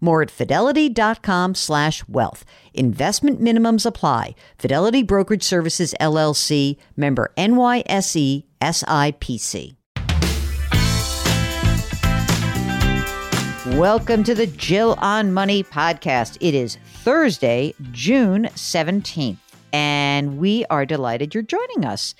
More at fidelity.com slash wealth. Investment minimums apply. Fidelity Brokerage Services LLC, member NYSE SIPC. Welcome to the Jill on Money podcast. It is Thursday, June 17th, and we are delighted you're joining us.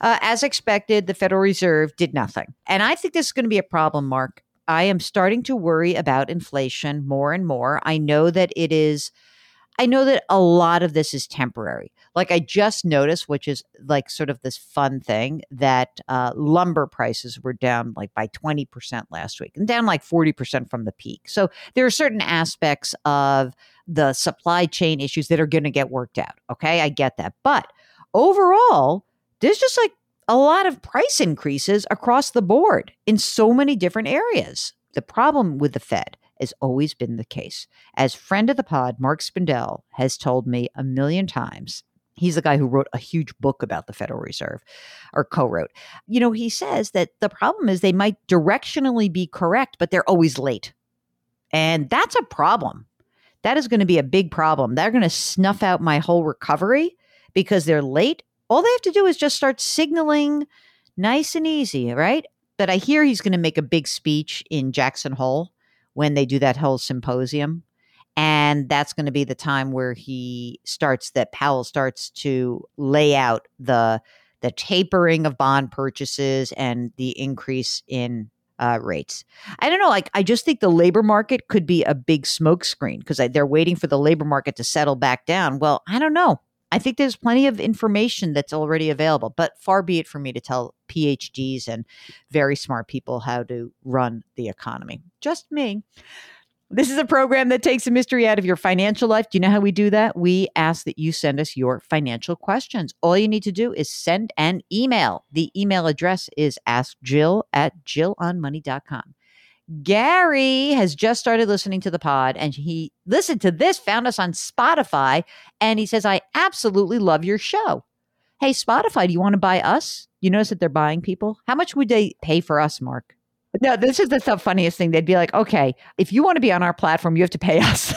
Uh, as expected, the Federal Reserve did nothing. And I think this is going to be a problem, Mark. I am starting to worry about inflation more and more. I know that it is, I know that a lot of this is temporary. Like I just noticed, which is like sort of this fun thing, that uh, lumber prices were down like by 20% last week and down like 40% from the peak. So there are certain aspects of the supply chain issues that are going to get worked out. Okay. I get that. But overall, there's just like a lot of price increases across the board in so many different areas. The problem with the Fed has always been the case. As friend of the pod, Mark Spindel has told me a million times, he's the guy who wrote a huge book about the Federal Reserve or co wrote. You know, he says that the problem is they might directionally be correct, but they're always late. And that's a problem. That is going to be a big problem. They're going to snuff out my whole recovery because they're late all they have to do is just start signaling nice and easy, right? But I hear he's going to make a big speech in Jackson Hole when they do that whole symposium. And that's going to be the time where he starts that Powell starts to lay out the the tapering of bond purchases and the increase in uh, rates. I don't know. Like, I just think the labor market could be a big smokescreen because they're waiting for the labor market to settle back down. Well, I don't know. I think there's plenty of information that's already available, but far be it for me to tell PhDs and very smart people how to run the economy. Just me. This is a program that takes the mystery out of your financial life. Do you know how we do that? We ask that you send us your financial questions. All you need to do is send an email. The email address is askjill at jillonmoney.com. Gary has just started listening to the pod and he listened to this, found us on Spotify, and he says, I absolutely love your show. Hey, Spotify, do you want to buy us? You notice that they're buying people? How much would they pay for us, Mark? No, this is the funniest thing. They'd be like, okay, if you want to be on our platform, you have to pay us.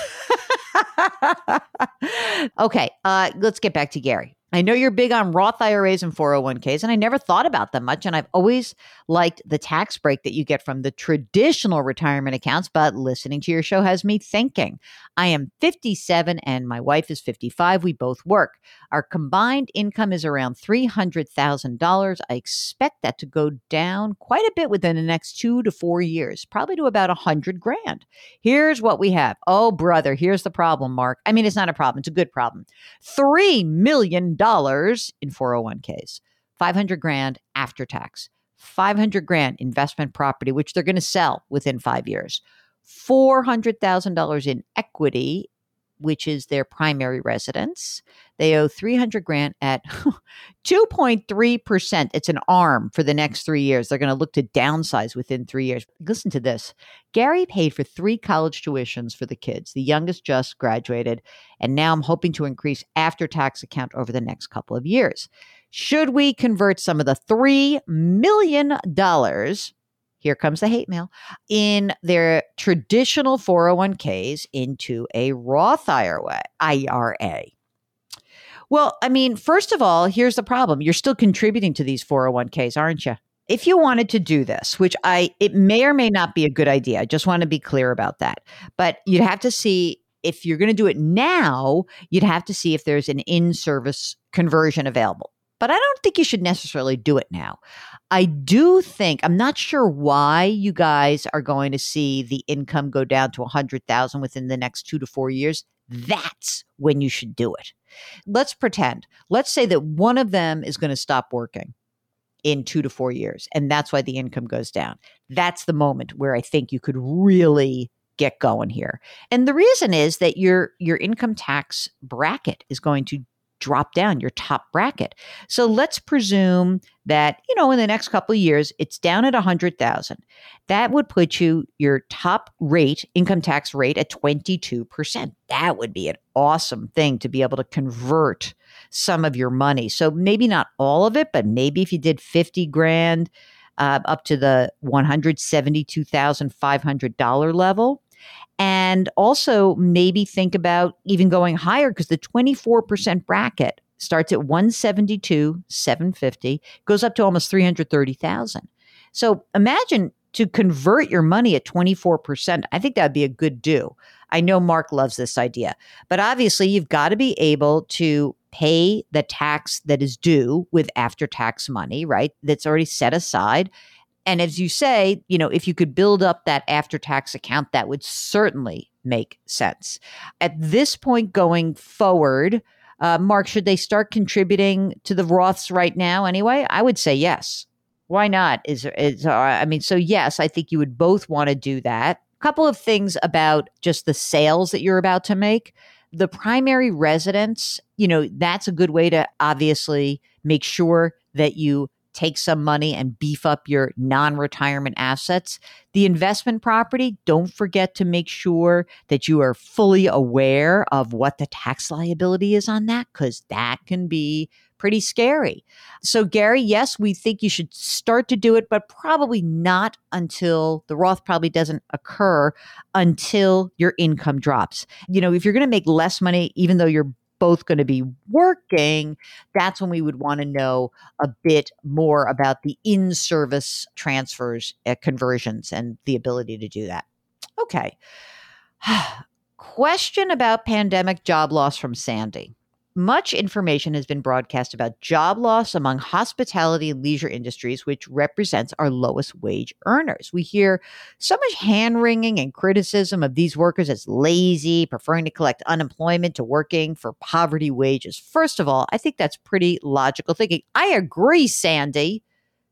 okay, uh, let's get back to Gary. I know you're big on Roth IRAs and 401ks, and I never thought about them much. And I've always liked the tax break that you get from the traditional retirement accounts, but listening to your show has me thinking. I am 57 and my wife is 55. We both work. Our combined income is around $300,000. I expect that to go down quite a bit within the next two to four years, probably to about a hundred grand. Here's what we have. Oh, brother, here's the problem, Mark. I mean, it's not a problem, it's a good problem. $3 million in 401ks, 500 grand after tax, 500 grand investment property, which they're going to sell within five years, $400,000 in equity which is their primary residence. They owe 300 grand at 2.3%. It's an arm for the next 3 years. They're going to look to downsize within 3 years. Listen to this. Gary paid for 3 college tuitions for the kids. The youngest just graduated, and now I'm hoping to increase after tax account over the next couple of years. Should we convert some of the $3 million? Here comes the hate mail in their traditional 401ks into a Roth IRA. Well, I mean, first of all, here's the problem. You're still contributing to these 401ks, aren't you? If you wanted to do this, which I it may or may not be a good idea. I just want to be clear about that. But you'd have to see if you're going to do it now, you'd have to see if there's an in-service conversion available. But I don't think you should necessarily do it now. I do think I'm not sure why you guys are going to see the income go down to 100,000 within the next 2 to 4 years. That's when you should do it. Let's pretend. Let's say that one of them is going to stop working in 2 to 4 years and that's why the income goes down. That's the moment where I think you could really get going here. And the reason is that your your income tax bracket is going to drop down your top bracket. So let's presume that, you know, in the next couple of years, it's down at 100,000. That would put you your top rate, income tax rate at 22%. That would be an awesome thing to be able to convert some of your money. So maybe not all of it, but maybe if you did 50 grand uh, up to the $172,500 level, and also maybe think about even going higher because the 24% bracket starts at 172 750 goes up to almost 330,000. So imagine to convert your money at 24%. I think that'd be a good do. I know Mark loves this idea, but obviously you've got to be able to pay the tax that is due with after tax money, right? That's already set aside and as you say, you know, if you could build up that after tax account, that would certainly make sense. At this point going forward, uh, Mark, should they start contributing to the Roths right now anyway? I would say yes. Why not? Is, is uh, I mean, so yes, I think you would both want to do that. A couple of things about just the sales that you're about to make. The primary residence, you know, that's a good way to obviously make sure that you take some money and beef up your non retirement assets. The investment property, don't forget to make sure that you are fully aware of what the tax liability is on that, because that can be pretty scary. So, Gary, yes, we think you should start to do it, but probably not until the Roth probably doesn't occur until your income drops. You know, if you're going to make less money, even though you're both going to be working, that's when we would want to know a bit more about the in service transfers, uh, conversions, and the ability to do that. Okay. Question about pandemic job loss from Sandy much information has been broadcast about job loss among hospitality and leisure industries, which represents our lowest wage earners. We hear so much hand wringing and criticism of these workers as lazy, preferring to collect unemployment to working for poverty wages. First of all, I think that's pretty logical thinking. I agree, Sandy.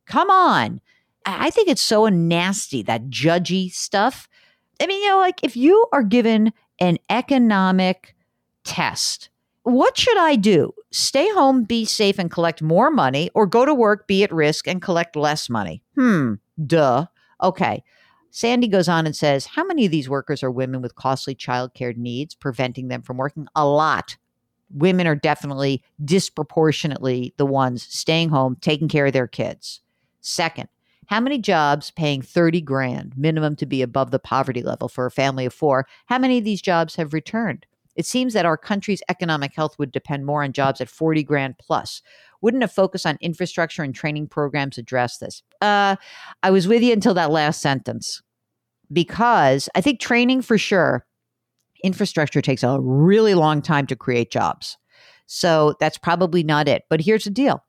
Come on. I think it's so nasty, that judgy stuff. I mean, you know, like if you are given an economic test, what should I do? Stay home, be safe, and collect more money, or go to work, be at risk, and collect less money? Hmm, duh. Okay. Sandy goes on and says, How many of these workers are women with costly childcare needs, preventing them from working? A lot. Women are definitely disproportionately the ones staying home, taking care of their kids. Second, how many jobs paying 30 grand minimum to be above the poverty level for a family of four? How many of these jobs have returned? It seems that our country's economic health would depend more on jobs at 40 grand plus. Wouldn't a focus on infrastructure and training programs address this? Uh, I was with you until that last sentence because I think training for sure, infrastructure takes a really long time to create jobs. So that's probably not it. But here's the deal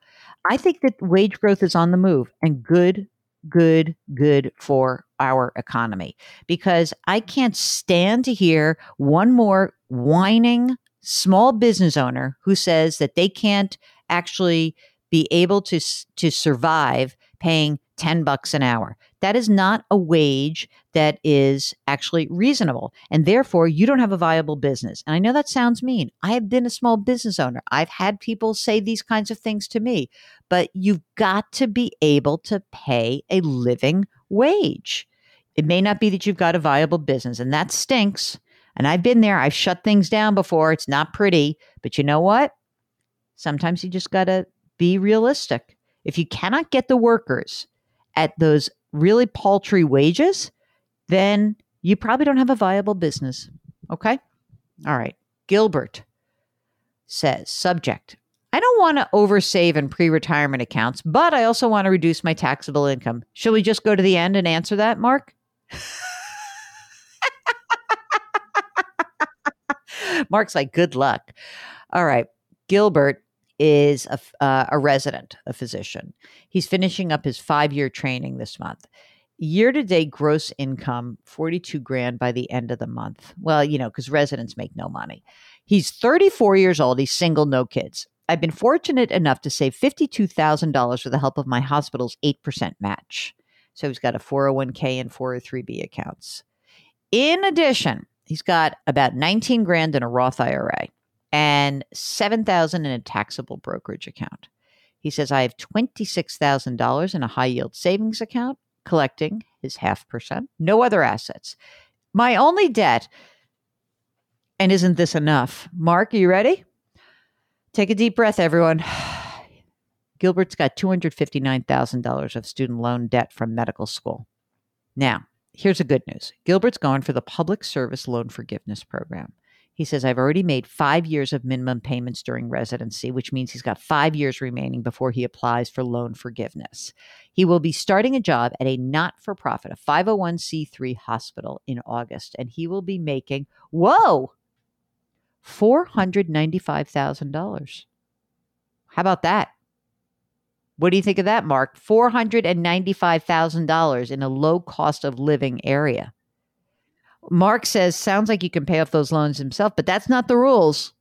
I think that wage growth is on the move and good good, good for our economy because I can't stand to hear one more whining small business owner who says that they can't actually be able to to survive paying 10 bucks an hour. That is not a wage that is actually reasonable. And therefore, you don't have a viable business. And I know that sounds mean. I have been a small business owner. I've had people say these kinds of things to me, but you've got to be able to pay a living wage. It may not be that you've got a viable business, and that stinks. And I've been there. I've shut things down before. It's not pretty. But you know what? Sometimes you just got to be realistic. If you cannot get the workers at those really paltry wages, then you probably don't have a viable business. Okay? All right. Gilbert says, subject. I don't want to oversave in pre retirement accounts, but I also want to reduce my taxable income. Shall we just go to the end and answer that, Mark? Mark's like, good luck. All right. Gilbert is a, uh, a resident, a physician. He's finishing up his five year training this month. Year to date gross income, 42 grand by the end of the month. Well, you know, because residents make no money. He's 34 years old. He's single, no kids. I've been fortunate enough to save $52,000 with the help of my hospital's 8% match. So he's got a 401k and 403b accounts. In addition, he's got about 19 grand in a Roth IRA and 7,000 in a taxable brokerage account. He says I have $26,000 in a high yield savings account collecting his half percent, no other assets. My only debt and isn't this enough? Mark, are you ready? Take a deep breath everyone. Gilbert's got $259,000 of student loan debt from medical school. Now, here's the good news Gilbert's gone for the Public Service Loan Forgiveness Program. He says, I've already made five years of minimum payments during residency, which means he's got five years remaining before he applies for loan forgiveness. He will be starting a job at a not for profit, a 501c3 hospital in August, and he will be making, whoa, $495,000. How about that? What do you think of that, Mark? $495,000 in a low cost of living area. Mark says, sounds like you can pay off those loans himself, but that's not the rules.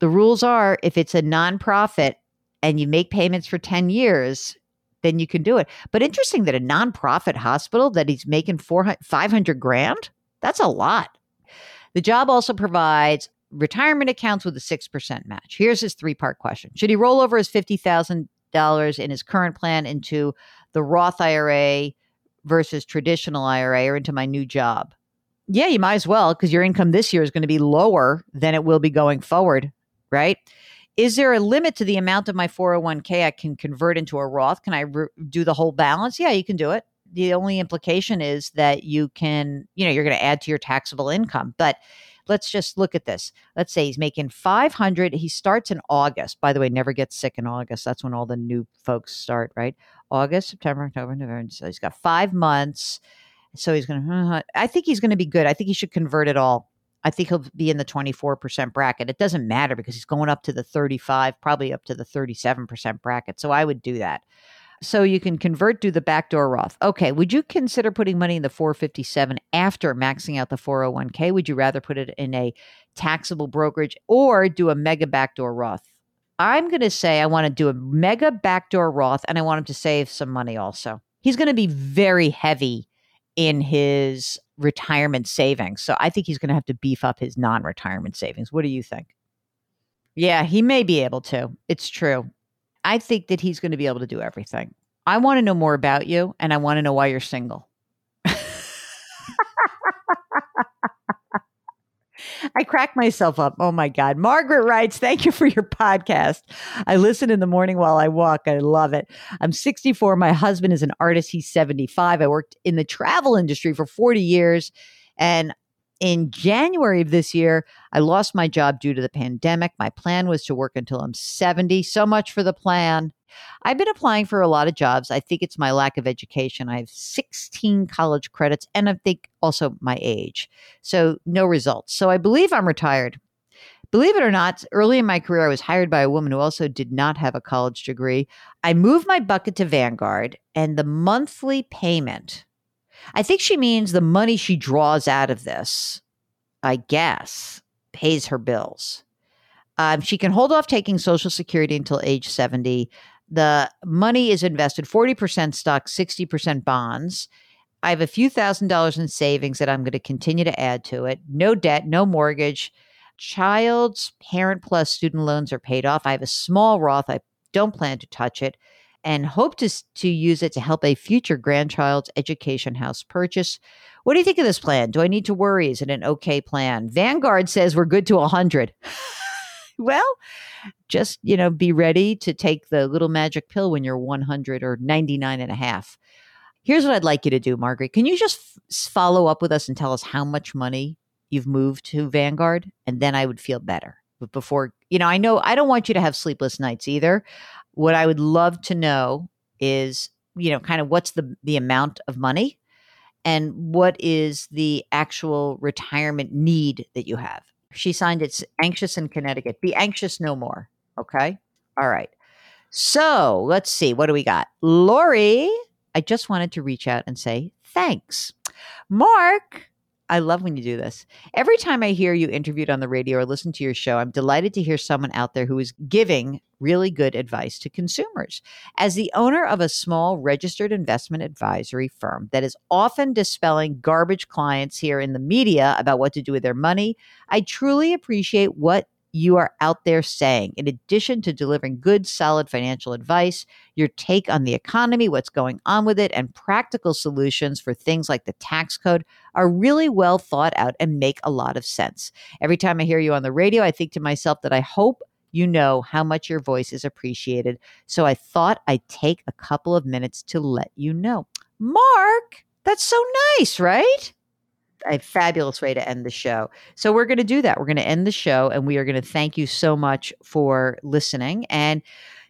The rules are if it's a nonprofit and you make payments for 10 years, then you can do it. But interesting that a nonprofit hospital that he's making 400, 500 grand, that's a lot. The job also provides retirement accounts with a 6% match. Here's his three part question Should he roll over his $50,000 in his current plan into the Roth IRA versus traditional IRA or into my new job? Yeah, you might as well because your income this year is going to be lower than it will be going forward, right? Is there a limit to the amount of my 401k I can convert into a Roth? Can I re- do the whole balance? Yeah, you can do it. The only implication is that you can, you know, you're going to add to your taxable income. But let's just look at this. Let's say he's making 500. He starts in August. By the way, never gets sick in August. That's when all the new folks start, right? August, September, October, November. So he's got five months. So he's going to, uh-huh, I think he's going to be good. I think he should convert it all. I think he'll be in the 24% bracket. It doesn't matter because he's going up to the 35, probably up to the 37% bracket. So I would do that. So you can convert to the backdoor Roth. Okay, would you consider putting money in the 457 after maxing out the 401k? Would you rather put it in a taxable brokerage or do a mega backdoor Roth? I'm going to say I want to do a mega backdoor Roth and I want him to save some money also. He's going to be very heavy in his retirement savings. So I think he's going to have to beef up his non retirement savings. What do you think? Yeah, he may be able to. It's true. I think that he's going to be able to do everything. I want to know more about you and I want to know why you're single. I crack myself up. Oh my God. Margaret writes, Thank you for your podcast. I listen in the morning while I walk. I love it. I'm 64. My husband is an artist. He's 75. I worked in the travel industry for 40 years. And in January of this year, I lost my job due to the pandemic. My plan was to work until I'm 70. So much for the plan. I've been applying for a lot of jobs. I think it's my lack of education. I have 16 college credits and I think also my age. So no results. So I believe I'm retired. Believe it or not, early in my career, I was hired by a woman who also did not have a college degree. I moved my bucket to Vanguard, and the monthly payment I think she means the money she draws out of this, I guess, pays her bills. Um, she can hold off taking Social Security until age 70. The money is invested 40% stock, 60% bonds. I have a few thousand dollars in savings that I'm going to continue to add to it. No debt, no mortgage. Child's parent plus student loans are paid off. I have a small Roth. I don't plan to touch it and hope to, to use it to help a future grandchild's education house purchase. What do you think of this plan? Do I need to worry? Is it an okay plan? Vanguard says we're good to 100. well, just, you know, be ready to take the little magic pill when you're 100 or 99 and a half. Here's what I'd like you to do, Margaret. Can you just f- follow up with us and tell us how much money you've moved to Vanguard? And then I would feel better. But before, you know, I know I don't want you to have sleepless nights either. What I would love to know is, you know, kind of what's the the amount of money and what is the actual retirement need that you have. She signed it's anxious in Connecticut. Be anxious no more. Okay. All right. So let's see. What do we got? Lori I just wanted to reach out and say thanks. Mark, I love when you do this. Every time I hear you interviewed on the radio or listen to your show, I'm delighted to hear someone out there who is giving really good advice to consumers. As the owner of a small registered investment advisory firm that is often dispelling garbage clients here in the media about what to do with their money, I truly appreciate what you are out there saying. In addition to delivering good, solid financial advice, your take on the economy, what's going on with it, and practical solutions for things like the tax code are really well thought out and make a lot of sense. Every time I hear you on the radio, I think to myself that I hope you know how much your voice is appreciated. So I thought I'd take a couple of minutes to let you know. Mark, that's so nice, right? A fabulous way to end the show. So we're going to do that. We're going to end the show and we are going to thank you so much for listening and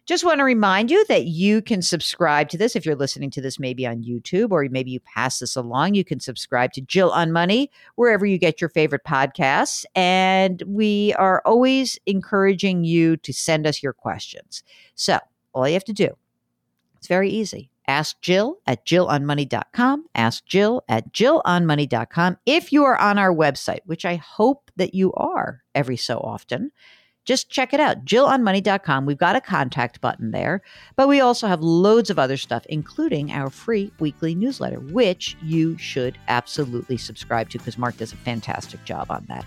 just want to remind you that you can subscribe to this if you're listening to this maybe on YouTube or maybe you pass this along. You can subscribe to Jill on Money wherever you get your favorite podcasts. And we are always encouraging you to send us your questions. So all you have to do, it's very easy Ask Jill at jillonmoney.com. Ask Jill at jillonmoney.com. If you are on our website, which I hope that you are every so often, just check it out jillonmoney.com we've got a contact button there but we also have loads of other stuff including our free weekly newsletter which you should absolutely subscribe to because mark does a fantastic job on that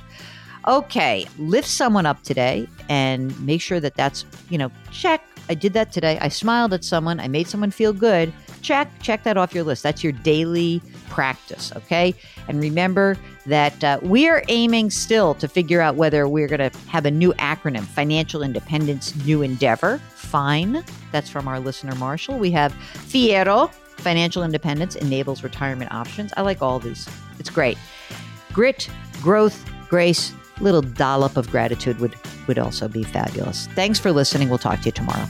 okay lift someone up today and make sure that that's you know check I did that today. I smiled at someone. I made someone feel good. Check, check that off your list. That's your daily practice, okay? And remember that uh, we are aiming still to figure out whether we're going to have a new acronym Financial Independence New Endeavor. Fine. That's from our listener, Marshall. We have Fiero, Financial Independence Enables Retirement Options. I like all these. It's great. Grit, growth, grace, little dollop of gratitude would would also be fabulous. Thanks for listening. We'll talk to you tomorrow.